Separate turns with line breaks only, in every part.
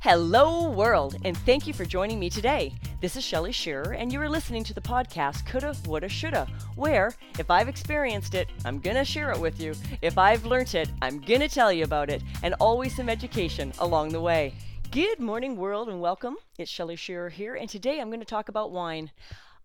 Hello, world, and thank you for joining me today. This is Shelly Shearer, and you are listening to the podcast Coulda, Woulda, Shoulda, where if I've experienced it, I'm gonna share it with you. If I've learnt it, I'm gonna tell you about it, and always some education along the way. Good morning, world, and welcome. It's Shelly Shearer here, and today I'm to talk about wine.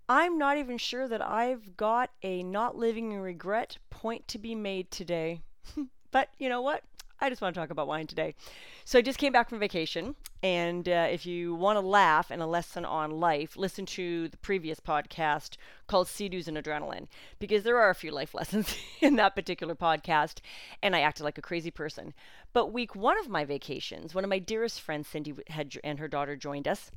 I'm not even sure that I've got a not living in regret point to be made today. but you know what? I just want to talk about wine today. So I just came back from vacation, and uh, if you want to laugh and a lesson on life, listen to the previous podcast called Sea-Doos and Adrenaline, because there are a few life lessons in that particular podcast, and I acted like a crazy person. But week one of my vacations, one of my dearest friends, Cindy, had and her daughter joined us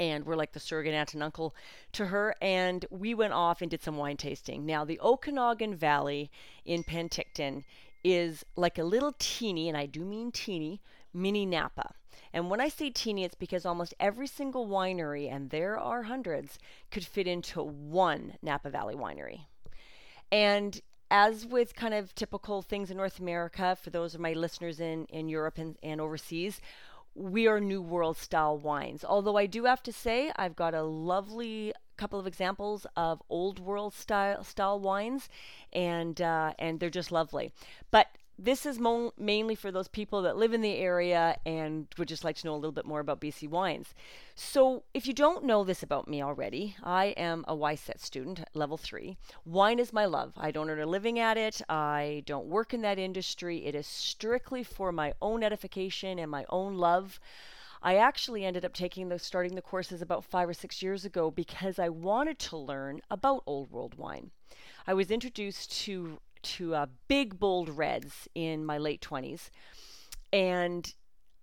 and we're like the surrogate aunt and uncle to her. And we went off and did some wine tasting. Now, the Okanagan Valley in Penticton is like a little teeny, and I do mean teeny, mini Napa. And when I say teeny, it's because almost every single winery, and there are hundreds, could fit into one Napa Valley winery. And as with kind of typical things in North America, for those of my listeners in, in Europe and, and overseas, we are New World style wines. Although I do have to say, I've got a lovely couple of examples of Old World style style wines, and uh, and they're just lovely. But this is mo- mainly for those people that live in the area and would just like to know a little bit more about BC wines. So, if you don't know this about me already, I am a WSET student, level three. Wine is my love. I don't earn a living at it, I don't work in that industry. It is strictly for my own edification and my own love. I actually ended up taking the starting the courses about five or six years ago because I wanted to learn about old world wine. I was introduced to to uh, big bold reds in my late 20s and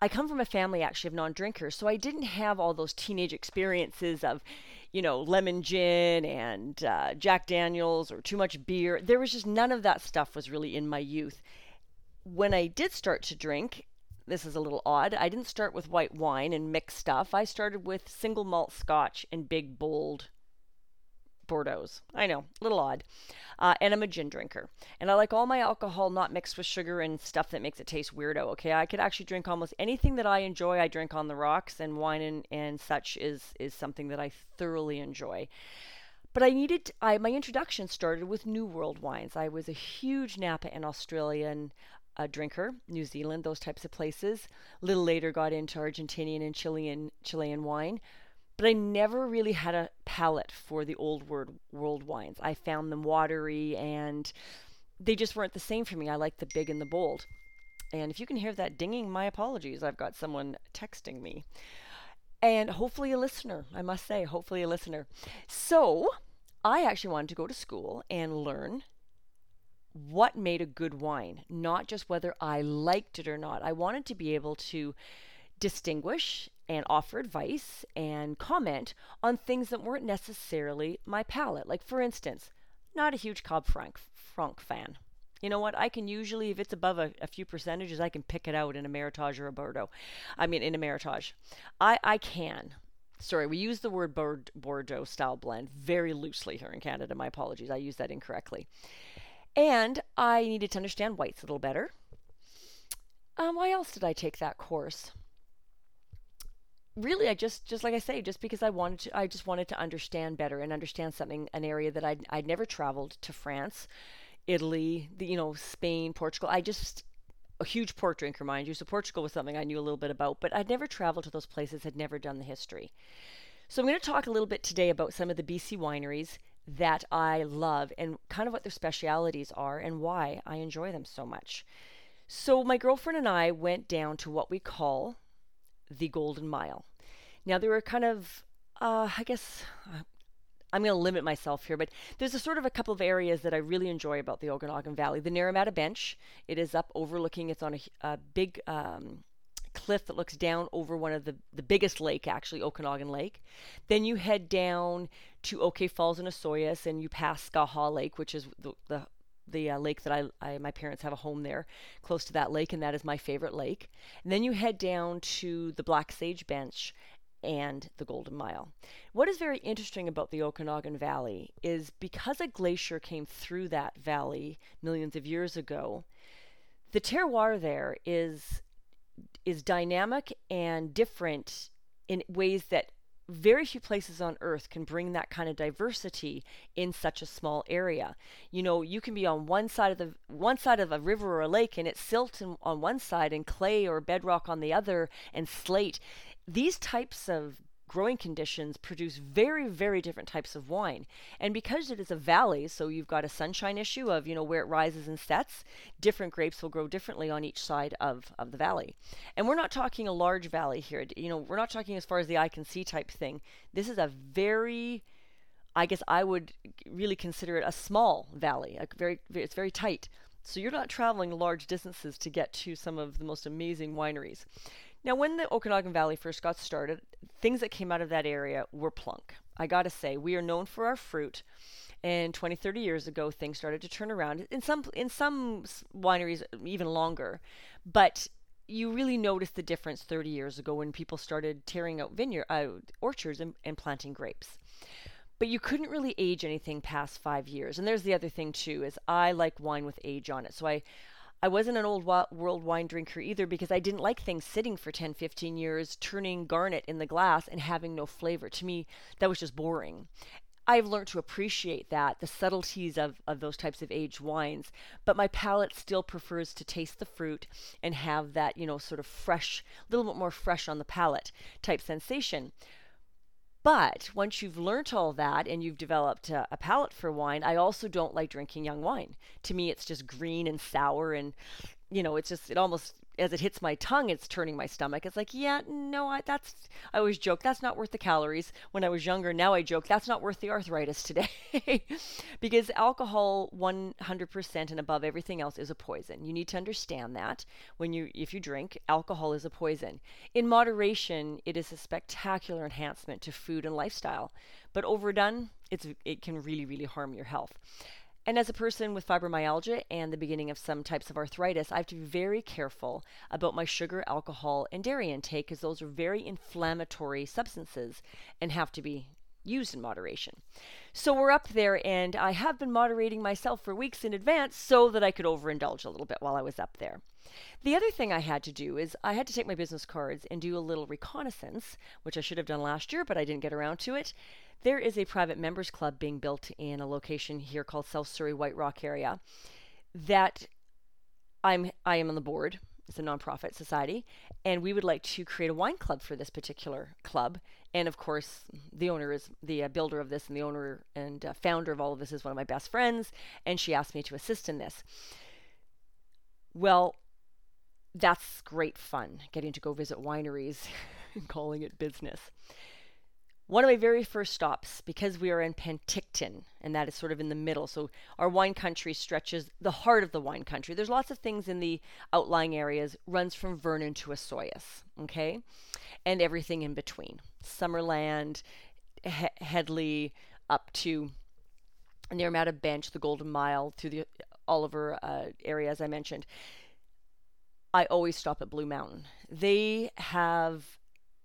I come from a family actually of non-drinkers, so I didn't have all those teenage experiences of, you know, lemon gin and uh, Jack Daniels or too much beer. There was just none of that stuff was really in my youth. When I did start to drink, this is a little odd. I didn't start with white wine and mixed stuff. I started with single malt scotch and big bold Bordeaux's. I know, a little odd. Uh, and I'm a gin drinker. And I like all my alcohol not mixed with sugar and stuff that makes it taste weirdo. Okay, I could actually drink almost anything that I enjoy. I drink on the rocks, and wine and, and such is is something that I thoroughly enjoy. But I needed I my introduction started with New World wines. I was a huge Napa and Australian a drinker, New Zealand, those types of places. A little later got into Argentinian and Chilean Chilean wine, but I never really had a palate for the old world world wines. I found them watery and they just weren't the same for me. I like the big and the bold. And if you can hear that dinging, my apologies. I've got someone texting me. And hopefully a listener, I must say, hopefully a listener. So, I actually wanted to go to school and learn what made a good wine, not just whether I liked it or not. I wanted to be able to distinguish and offer advice and comment on things that weren't necessarily my palate. Like, for instance, not a huge Cab Franc, Franc fan. You know what? I can usually, if it's above a, a, few percentages, I can pick it out in a Meritage or a Bordeaux. I mean, in a Meritage. I, I can. Sorry, we use the word Bordeaux style blend very loosely here in Canada. My apologies. I used that incorrectly. And I needed to understand whites a little better. Um, why else did I take that course? Really, I just, just like I say, just because I wanted to, I just wanted to understand better and understand something, an area that I'd, I'd never traveled to France, Italy, the, you know, Spain, Portugal. I just, a huge port drinker, mind you. So Portugal was something I knew a little bit about, but I'd never traveled to those places, had never done the history. So I'm going to talk a little bit today about some of the BC wineries that I love and kind of what their specialities are and why I enjoy them so much. So, my girlfriend and I went down to what we call the Golden Mile. Now, there were kind of, uh, I guess, uh, I'm going to limit myself here, but there's a sort of a couple of areas that I really enjoy about the Okanagan Valley. The Naramata Bench, it is up overlooking, it's on a, a big um, cliff that looks down over one of the, the biggest lake, actually, Okanagan Lake. Then you head down to OK Falls in Osoyoos and you pass Skaha Lake, which is the, the the uh, lake that I, I, my parents have a home there close to that lake and that is my favorite lake. And then you head down to the black sage bench and the golden mile. What is very interesting about the okanagan valley is because a glacier came through that valley millions of years ago the terroir there is is dynamic and different in ways that very few places on earth can bring that kind of diversity in such a small area. You know, you can be on one side of the one side of a river or a lake and it's silt on one side and clay or bedrock on the other and slate. These types of growing conditions produce very, very different types of wine. And because it is a valley, so you've got a sunshine issue of, you know, where it rises and sets, different grapes will grow differently on each side of, of the valley. And we're not talking a large valley here. You know, we're not talking as far as the eye can see type thing. This is a very I guess I would really consider it a small valley. A very, it's very tight. So you're not traveling large distances to get to some of the most amazing wineries. Now, when the Okanagan Valley first got started, things that came out of that area were plunk. I got to say, we are known for our fruit. And 20, 30 years ago, things started to turn around. In some in some wineries, even longer. But you really noticed the difference 30 years ago when people started tearing out vineyard uh, orchards and, and planting grapes but you couldn't really age anything past five years. And there's the other thing too is I like wine with age on it. So I I wasn't an old world wine drinker either because I didn't like things sitting for 10, 15 years, turning garnet in the glass and having no flavor. To me, that was just boring. I've learned to appreciate that, the subtleties of, of those types of aged wines, but my palate still prefers to taste the fruit and have that, you know, sort of fresh, a little bit more fresh on the palate type sensation. But once you've learnt all that and you've developed a, a, palate for wine, I also don't like drinking young wine. To me, it's just green and sour, and you know, it's just it almost as it hits my tongue, it's turning my stomach. It's like, yeah, no, I, that's. I always joke that's not worth the calories. When I was younger, now I joke that's not worth the arthritis today, because alcohol, 100% and above everything else, is a poison. You need to understand that when you, if you drink, alcohol is a poison. In moderation, it is a spectacular enhancement to food and lifestyle, but overdone, it's it can really, really harm your health. And as a person with fibromyalgia and the beginning of some types of arthritis, I have to be very careful about my sugar, alcohol, and dairy intake because those are very inflammatory substances and have to be used in moderation. So we're up there, and I have been moderating myself for weeks in advance so that I could overindulge a little bit while I was up there. The other thing I had to do is I had to take my business cards and do a little reconnaissance, which I should have done last year, but I didn't get around to it. There is a private members club being built in a location here called South Surrey White Rock area that I'm I am on the board. It's a nonprofit society, and we would like to create a wine club for this particular club. And of course, the owner is the uh, builder of this, and the owner and uh, founder of all of this is one of my best friends, and she asked me to assist in this. Well, that's great fun, getting to go visit wineries and calling it business. One of my very first stops, because we are in Penticton, and that is sort of in the middle. So our wine country stretches the heart of the wine country. There's lots of things in the outlying areas, runs from Vernon to Osoyoos, okay? And everything in between. Summerland, he- Hedley, up to Naramata Bench, the Golden Mile, through the Oliver uh, area, as I mentioned. I always stop at Blue Mountain. They have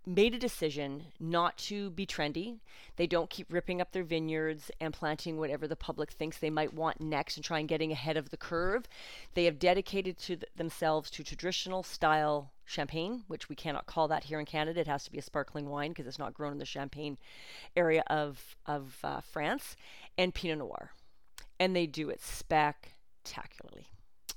made a decision not to be trendy. They don't keep ripping up their vineyards and planting whatever the public thinks they might want next and trying getting ahead of the curve. They have dedicated to th- themselves to traditional style champagne, which we cannot call that here in Canada. It has to be a sparkling wine because it's not grown in the Champagne area of of uh, France, and Pinot Noir, and they do it spectacularly.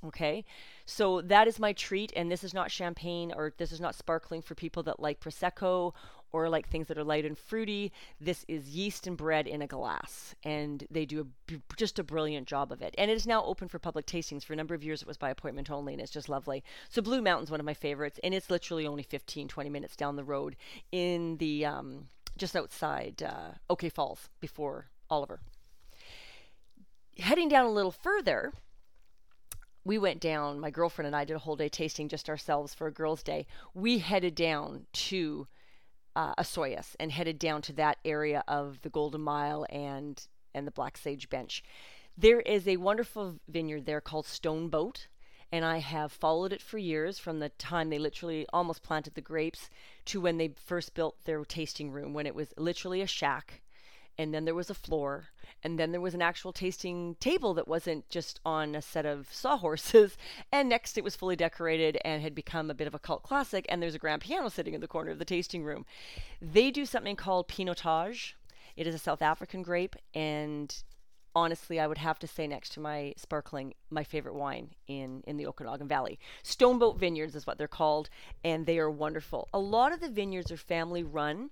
Okay, so that is my treat, and this is not champagne or this is not sparkling for people that like Prosecco or like things that are light and fruity. This is yeast and bread in a glass, and they do a, just a brilliant job of it. And it is now open for public tastings. For a number of years, it was by appointment only, and it's just lovely. So Blue Mountain's one of my favorites, and it's literally only 15, 20 minutes down the road in the um, just outside uh, OK Falls before Oliver. Heading down a little further, we went down, my girlfriend and I did a whole day tasting just ourselves for a girls' day. We headed down to uh, and headed down to that area of the Golden Mile and and the Black Sage Bench. There is a wonderful vineyard there called Stoneboat, and I have followed it for years from the time they literally almost planted the grapes to when they first built their tasting room when it was literally a shack and then there was a floor, and then there was an actual tasting table that wasn't just on a set of sawhorses, and next it was fully decorated and had become a bit of a cult classic, and there's a grand piano sitting in the corner of the tasting room. They do something called Pinotage. It is a South African grape, and honestly, I would have to say next to my sparkling, my favorite wine in in the Okanagan Valley. Stoneboat Vineyards is what they're called, and they are wonderful. A lot of the vineyards are family run.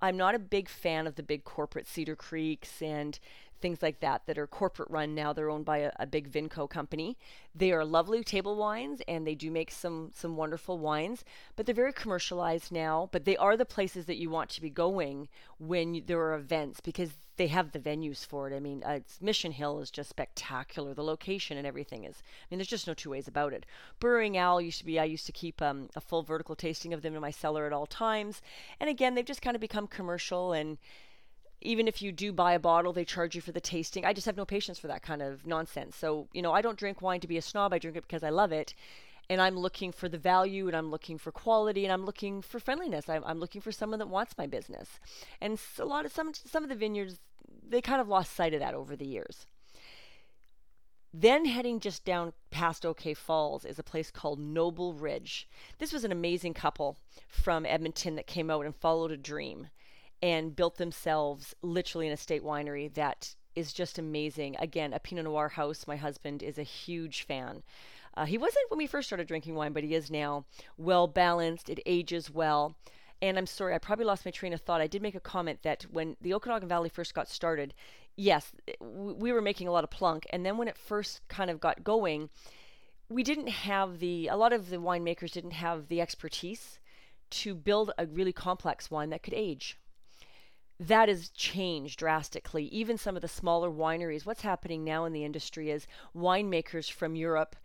I'm not a big fan of the big corporate Cedar Creeks and things like that that are corporate run now. They're owned by a, a, big Vincor company. They are lovely table wines and they do make some some wonderful wines, but they're very commercialized now. But they are the places that you want to be going when there are events because they have the venues for it. I mean, uh, Mission Hill is just spectacular. The location and everything is. I mean, there's just no two ways about it. Burrowing Owl used to be. I used to keep um, a full vertical tasting of them in my cellar at all times. And again, they've just kind of become commercial and even if you do buy a bottle, they charge you for the tasting. I just have no patience for that kind of nonsense. So, you know, I don't drink wine to be a snob. I drink it because I love it. And I'm looking for the value and I'm looking for quality and I'm looking for friendliness. I'm, I'm looking for someone that wants my business. And a lot of some, some of the vineyards, they kind of lost sight of that over the years. Then heading just down past OK Falls is a place called Noble Ridge. This was an amazing couple from Edmonton that came out and followed a dream and built themselves literally an estate winery that is just amazing. Again, a Pinot Noir house. My husband is a huge fan. Uh, he wasn't when we first started drinking wine, but he is now. Well balanced, it ages well. And I'm sorry, I probably lost my train of thought. I did make a comment that when the Okanagan Valley first got started, yes, we were making a lot of plunk. And then when it first kind of got going, we didn't have the, a lot of the winemakers didn't have the expertise to build a really complex wine that could age that has changed drastically. Even some of the smaller wineries, what's happening now in the industry is winemakers from Europe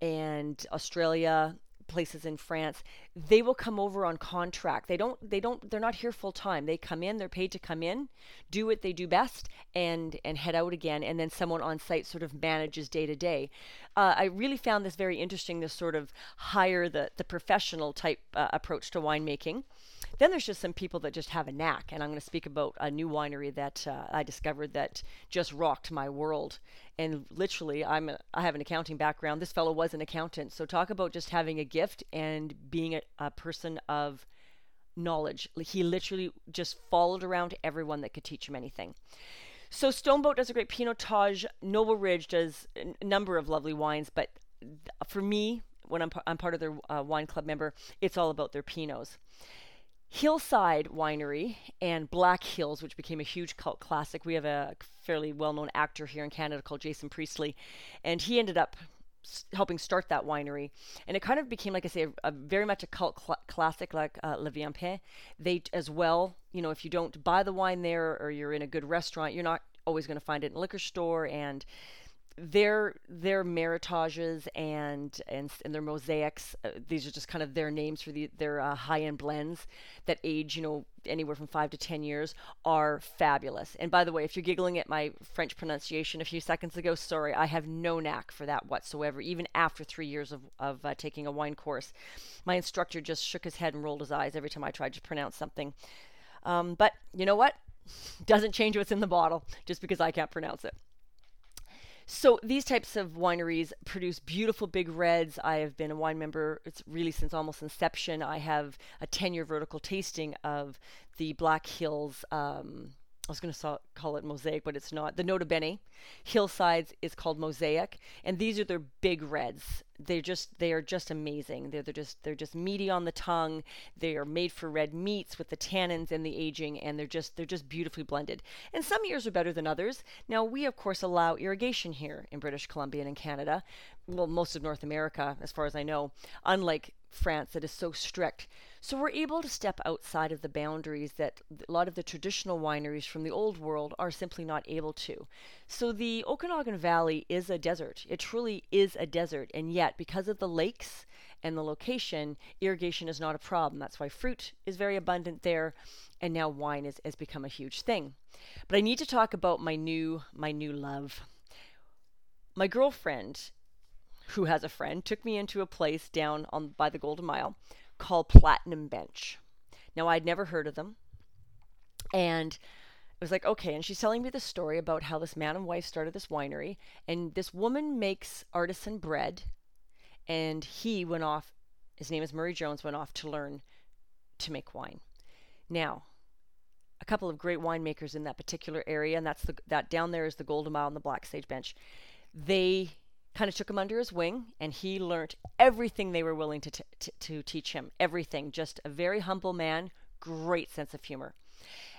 and Australia, places in France, they will come over on contract. They don't they don't they're not here full time. They come in, they're paid to come in, do what they do best and and head out again and then someone on site sort of manages day to day. Uh, I really found this very interesting this sort of hire the the professional type uh, approach to winemaking. Then there's just some people that just have a knack, and I'm going to speak about a new winery that uh, I discovered that just rocked my world. And literally, I'm a, I have an accounting background. This fellow was an accountant, so talk about just having a gift and being a, a person of knowledge. He literally just followed around everyone that could teach him anything. So Stoneboat does a great Pinotage. Noble Ridge does a number of lovely wines, but for me, when I'm, I'm part of their uh, wine club member, it's all about their Pinots. Hillside Winery and Black Hills, which became a huge cult classic. We have a fairly well known actor here in Canada called Jason Priestley, and he ended up helping start that winery. And it kind of became, like I say, a, a very much a cult cl- classic like uh, Le Viampé. They, as well, you know, if you don't buy the wine there or you're in a good restaurant, you're not always going to find it in a liquor store. And their their Meritages and and and their mosaics. Uh, these are just kind of their names for the their uh, high end blends that age, you know, anywhere from five to ten years, are fabulous. And by the way, if you're giggling at my French pronunciation a few seconds ago, sorry, I have no knack for that whatsoever. Even after three years of of uh, taking a wine course, my instructor just shook his head and rolled his eyes every time I tried to pronounce something. Um, but you know what? Doesn't change what's in the bottle just because I can't pronounce it. So these types of wineries produce beautiful big reds. I have been a wine member. It's really since almost inception. I have a 10-year vertical tasting of the Black Hills. Um, I was going to call it mosaic, but it's not. The Nota Bene hillsides is called mosaic, and these are their big reds. They're just they are just amazing. They're, they're just they're just meaty on the tongue. They are made for red meats with the tannins and the aging, and they're just they're just beautifully blended. And some years are better than others. Now we of course allow irrigation here in British Columbia and in Canada, well most of North America as far as I know. Unlike France that is so strict. So we're able to step outside of the boundaries that a lot of the traditional wineries from the old world are simply not able to. So the Okanagan Valley is a desert. It truly is a desert. And yet, because of the lakes and the location, irrigation is not a problem. That's why fruit is very abundant there. And now wine is, has become a huge thing. But I need to talk about my new my new love. My girlfriend who has a friend, took me into a place down on by the Golden Mile called Platinum Bench. Now I'd never heard of them, and it was like, okay. And she's telling me the story about how this man and wife started this winery, and this woman makes artisan bread, and he went off. His name is Murray Jones. Went off to learn to make wine. Now, a couple of great winemakers in that particular area, and that's the that down there is the Golden Mile and the Black Sage Bench. They kind of took him under his wing, and he learned everything they were willing to, t- t- to teach him. Everything. Just a very humble man, great sense of humor.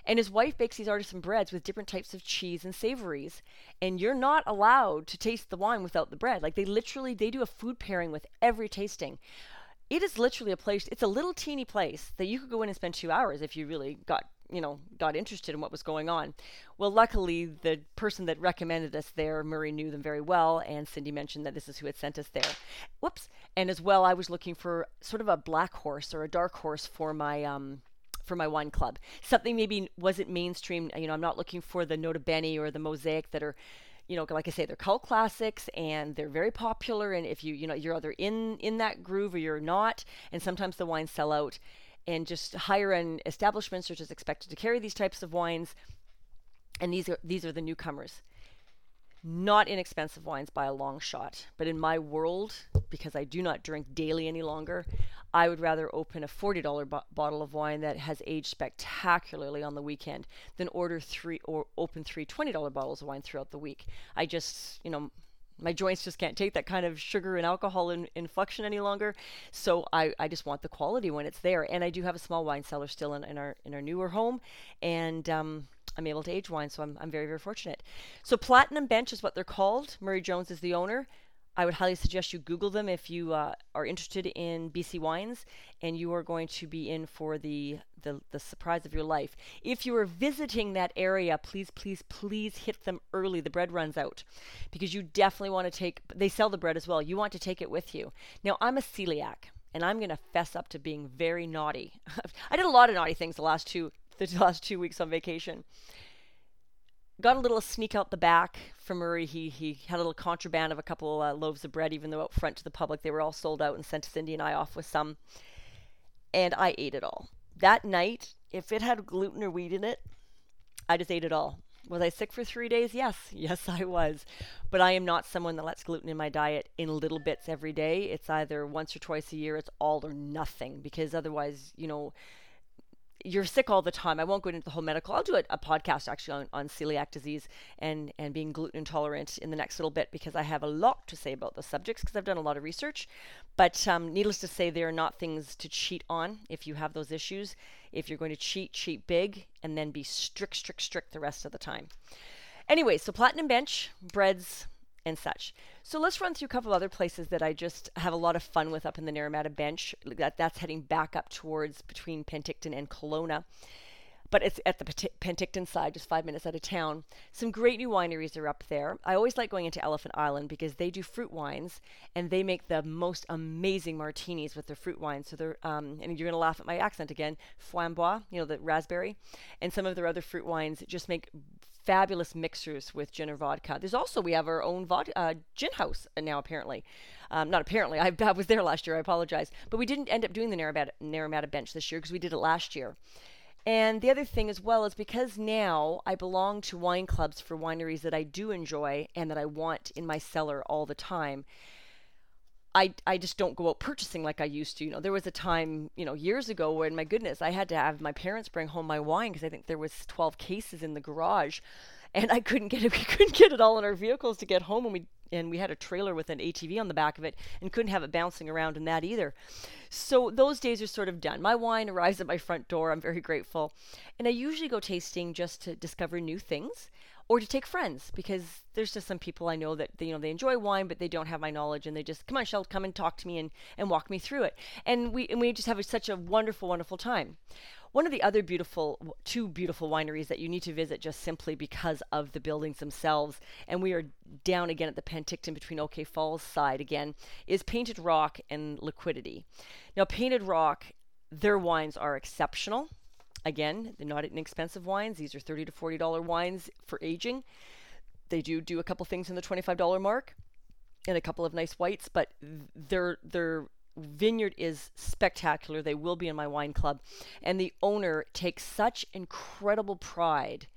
And his wife bakes these artisan breads with different types of cheese and savories. And you're not allowed to taste the wine without the bread. Like they literally they do a food pairing with every tasting. It is literally a place. It's a little teeny place that you could go in and spend two hours if you really got you know got interested in what was going on. Well, luckily the person that recommended us there, Murray knew them very well, and Cindy mentioned that this is who had sent us there. Whoops! And as well, I was looking for sort of a black horse or a dark horse for my um, for my wine club. Something maybe wasn't mainstream. You know, I'm not looking for the Nota Bene or the Mosaic that are you know, like I say, they're cult classics and they're very popular. And if you, you know, you're either in in that groove or you're not, and sometimes the wines sell out and just higher end establishments are just expected to carry these types of wines. And these are these are the newcomers. Not inexpensive wines by a long shot, but in my world, because I do not drink daily any longer, I would rather open a $40 bo- bottle of wine that has aged spectacularly on the weekend than order three or open three $20 bottles of wine throughout the week. I just, you know, my joints just can't take that kind of sugar and alcohol in, inflection any longer. So I, I just want the quality when it's there. And I do have a small wine cellar still in, in our in our newer home, and um, I'm able to age wine, so I'm, I'm very very fortunate. So Platinum Bench is what they're called. Murray Jones is the owner. I would highly suggest you Google them if you uh, are interested in BC wines, and you are going to be in for the, the, the surprise of your life. If you are visiting that area, please, please, please hit them early. The bread runs out, because you definitely want to take. They sell the bread as well. You want to take it with you. Now, I'm a celiac, and I'm going to fess up to being very naughty. I did a lot of naughty things the last two the last two weeks on vacation got a little sneak out the back from Murray. He he had a little contraband of a couple uh, loaves of bread, even though out front to the public they were all sold out, and sent Cindy and I off with some. And I ate it all that night. If it had gluten or wheat in it, I just ate it all. Was I sick for three days? Yes, yes, I was. But I am not someone that lets gluten in my diet in little bits every day. It's either once or twice a year. It's all or nothing because otherwise, you know, you're sick all the time. I won't go into the whole medical. I'll do a, a podcast actually on, on celiac disease and, and being gluten intolerant in the next little bit because I have a lot to say about those subjects because I've done a lot of research. But um, needless to say, they are not things to cheat on if you have those issues. If you're going to cheat, cheat big and then be strict, strict, strict the rest of the time. Anyway, so Platinum Bench, breads, and such. So let's run through a couple other places that I just have a lot of fun with up in the Naramata Bench. That that's heading back up towards between Penticton and Kelowna. But it's at the Penticton side, just five minutes out of town. Some great new wineries are up there. I always like going into Elephant Island because they do fruit wines and they make the most amazing martinis with their fruit wines. So they're, um, and you're going to laugh at my accent again, framboise, you know, the raspberry, and some of their other fruit wines just make fabulous mixers with gin or vodka. There's also we have our own vodka, uh, gin house now apparently. Um, not apparently, I, I, was there last year. I apologize, but we didn't end up doing the Naramata, Naramata bench this year because we did it last year. And the other thing as well is because now I belong to wine clubs for wineries that I do enjoy and that I want in my cellar all the time. I, I just don't go out purchasing like I used to. You know, there was a time, you know, years ago when my goodness, I had to have my parents bring home my wine because I think there was 12 cases in the garage, and I couldn't get it. We couldn't get it all in our vehicles to get home, and we and we had a trailer with an ATV on the back of it, and couldn't have it bouncing around in that either. So those days are sort of done. My wine arrives at my front door. I'm very grateful, and I usually go tasting just to discover new things or to take friends because there's just some people I know that they, you know they enjoy wine but they don't have my knowledge and they just come on Shell come and talk to me and, and walk me through it and we and we just have a, such a wonderful wonderful time. One of the other beautiful two beautiful wineries that you need to visit just simply because of the buildings themselves and we are down again at the Penticton between OK Falls side again is Painted Rock and Liquidity. Now Painted Rock their wines are exceptional Again, they're not inexpensive wines. These are 30 to $40 wines for aging. They do do a couple things in the $25 mark and a couple of nice whites, but their their vineyard is spectacular. They will be in my wine club. And the owner takes such incredible pride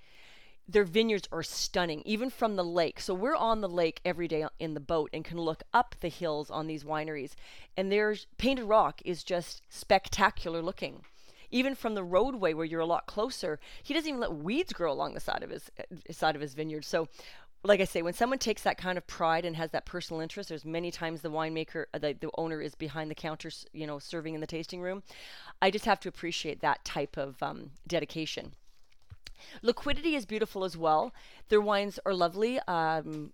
their vineyards are stunning, even from the lake. So we're on the lake every day in the boat and can look up the hills on these wineries. And there's painted rock is just spectacular looking. Even from the roadway where you're a lot closer, he doesn't even let weeds grow along the side of his side of his vineyard. So like I say, when someone takes that kind of pride and has that personal interest, there's many times the winemaker, uh, the, the owner is behind the counter, you know, serving in the tasting room. I just have to appreciate that type of um, dedication. Liquidity is beautiful as well. Their wines are lovely. Um,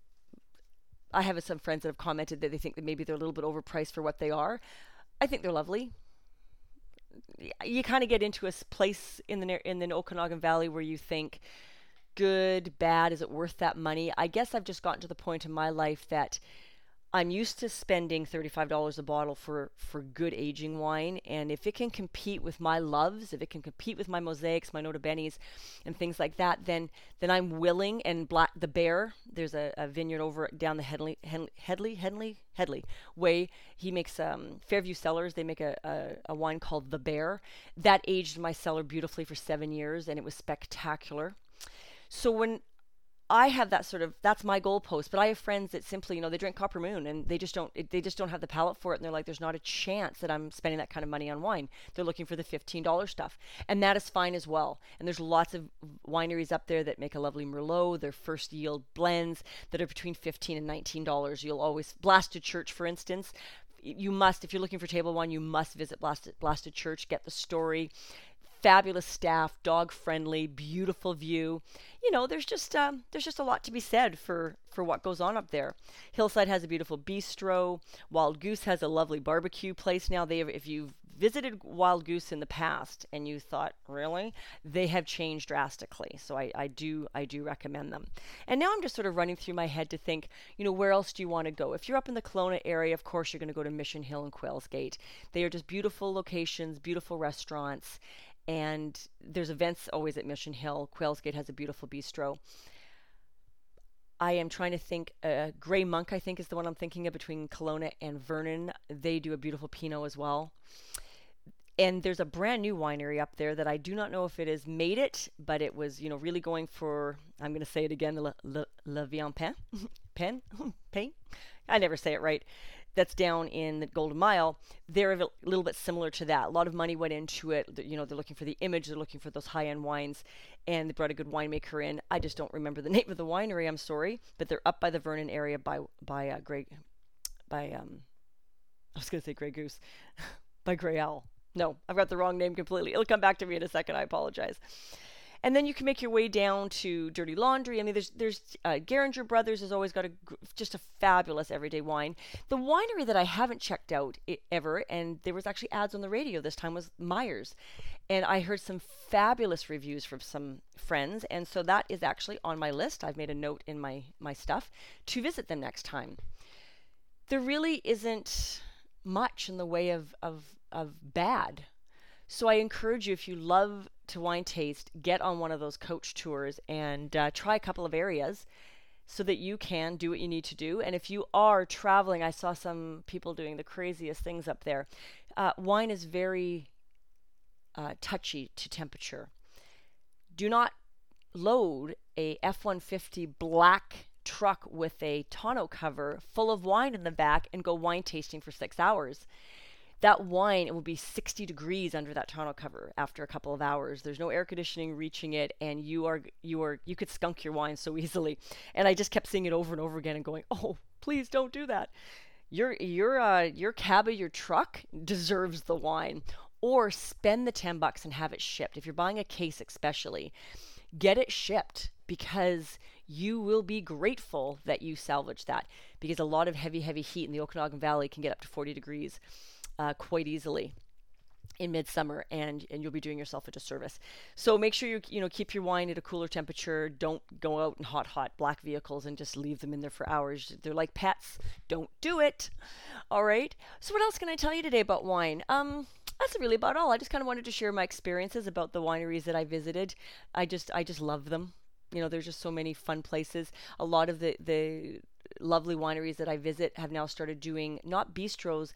I have some friends that have commented that they think that maybe they're a little bit overpriced for what they are. I think they're lovely. You kind of get into a place in the in the Okanagan Valley where you think, good, bad, is it worth that money? I guess I've just gotten to the point in my life that I'm used to spending $35 a bottle for, for good aging wine. And if it can compete with my loves, if it can compete with my mosaics, my Nota Benis, and things like that, then then I'm willing. And Black the Bear, there's a, a vineyard over down the Hedley, Hedley, Hedley, Hedley way. He makes um, Fairview Cellars. They make a, a, a wine called the Bear. That aged my cellar beautifully for seven years, and it was spectacular. So when I have that sort of that's my goalpost. But I have friends that simply, you know, they drink Copper Moon and they just don't they just don't have the palate for it, and they're like, there's not a chance that I'm spending that kind of money on wine. They're looking for the fifteen dollar stuff, and that is fine as well. And there's lots of wineries up there that make a lovely Merlot, their first yield blends that are between fifteen and nineteen dollars. You'll always Blasted Church, for instance. You must, if you're looking for table wine, you must visit Blasted, Blasted Church, get the story fabulous staff, dog friendly, beautiful view. You know, there's just um, there's just a lot to be said for for what goes on up there. Hillside has a beautiful bistro. Wild Goose has a lovely barbecue place now. They have, if you've visited Wild Goose in the past and you thought, really, they have changed drastically. So I, I do I do recommend them. And now I'm just sort of running through my head to think, you know, where else do you want to go? If you're up in the Kelowna area, of course you're going to go to Mission Hill and Quails Gate. They are just beautiful locations, beautiful restaurants and there's events always at Mission Hill. Quails Gate has a beautiful bistro. I am trying to think. Uh, Gray Monk, I think, is the one I'm thinking of between Kelowna and Vernon. They do a beautiful Pinot as well. And there's a brand new winery up there that I do not know if it has made it, but it was, you know, really going for. I'm going to say it again, Le, Le, Le Vian Pen, Pen, Pain. I never say it right that's down in the Golden Mile, they're a little bit similar to that. A lot of money went into it. You know, they're looking for the image, they're looking for those high end wines, and they brought a good winemaker in. I just don't remember the name of the winery. I'm sorry, but they're up by the Vernon area by by uh, Grey, by um, I was gonna say Grey Goose, by Grey Owl. No, I've got the wrong name completely. It'll come back to me in a second. I apologize and then you can make your way down to Dirty Laundry. I mean, there's there's uh, Brothers has always got a just a fabulous everyday wine. The winery that I haven't checked out ever, and there was actually ads on the radio this time was Myers, and I heard some fabulous reviews from some friends, and so that is actually on my list. I've made a note in my my stuff to visit them next time. There really isn't much in the way of of of bad. So I encourage you if you love to wine taste, get on one of those coach tours and uh, try a couple of areas so that you can do what you need to do. And if you are traveling, I saw some people doing the craziest things up there. Uh, wine is very uh, touchy to temperature. Do not load a F 150 black truck with a tonneau cover full of wine in the back and go wine tasting for six hours that wine it will be 60 degrees under that tonneau cover after a couple of hours. There's no air conditioning reaching it and you are you are you could skunk your wine so easily. And i just kept seeing it over and over again and going oh please don't do that. Your your uh your cab of your truck deserves the wine. Or spend the 10 bucks and have it shipped. If you're buying a case especially get it shipped because you will be grateful that you salvaged that. Because a lot of heavy heavy heat in the okanagan valley can get up to 40 degrees uh, quite easily in midsummer and and you'll be doing yourself a disservice. So make sure you you know keep your wine at a cooler temperature. Don't go out in hot hot black vehicles and just leave them in there for hours. They're like pets. Don't do it. All right. So what else can i tell you today about wine? Um that's really about all. I just kind of wanted to share my experiences about the wineries that i visited. I just i just love them. You know there's just so many fun places. A lot of the the lovely wineries that I visit have now started doing not bistros,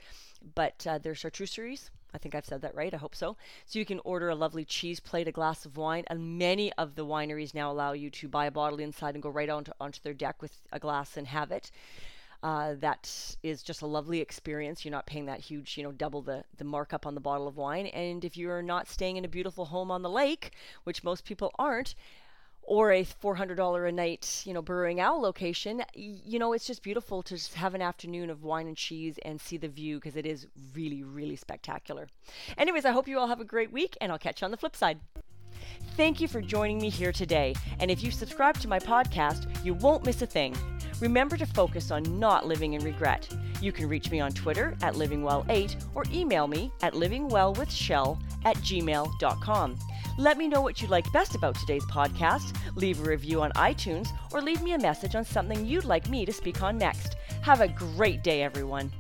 but uh, they're charcuteries. I think I've said that right. I hope so. So you can order a lovely cheese plate, a glass of wine, and many of the wineries now allow you to buy a bottle inside and go right onto, onto their deck with a glass and have it. Uh, that is just a lovely experience. You're not paying that huge, you know, double the, the markup on the bottle of wine. And if you're not staying in a beautiful home on the lake, which most people aren't, or a $400 a night, you know, Burrowing Owl location, you know, it's just beautiful to just have an afternoon of wine and cheese and see the view because it is really, really spectacular. Anyways, I hope you all have a great week and I'll catch you on the flip side. Thank you for joining me here today. And if you subscribe to my podcast, you won't miss a thing. Remember to focus on not living in regret. You can reach me on Twitter at livingwell8 or email me at livingwellwithshell at gmail.com. Let me know what you liked best about today's podcast, leave a review on iTunes, or leave me a message on something you'd like me to speak on next. Have a great day, everyone.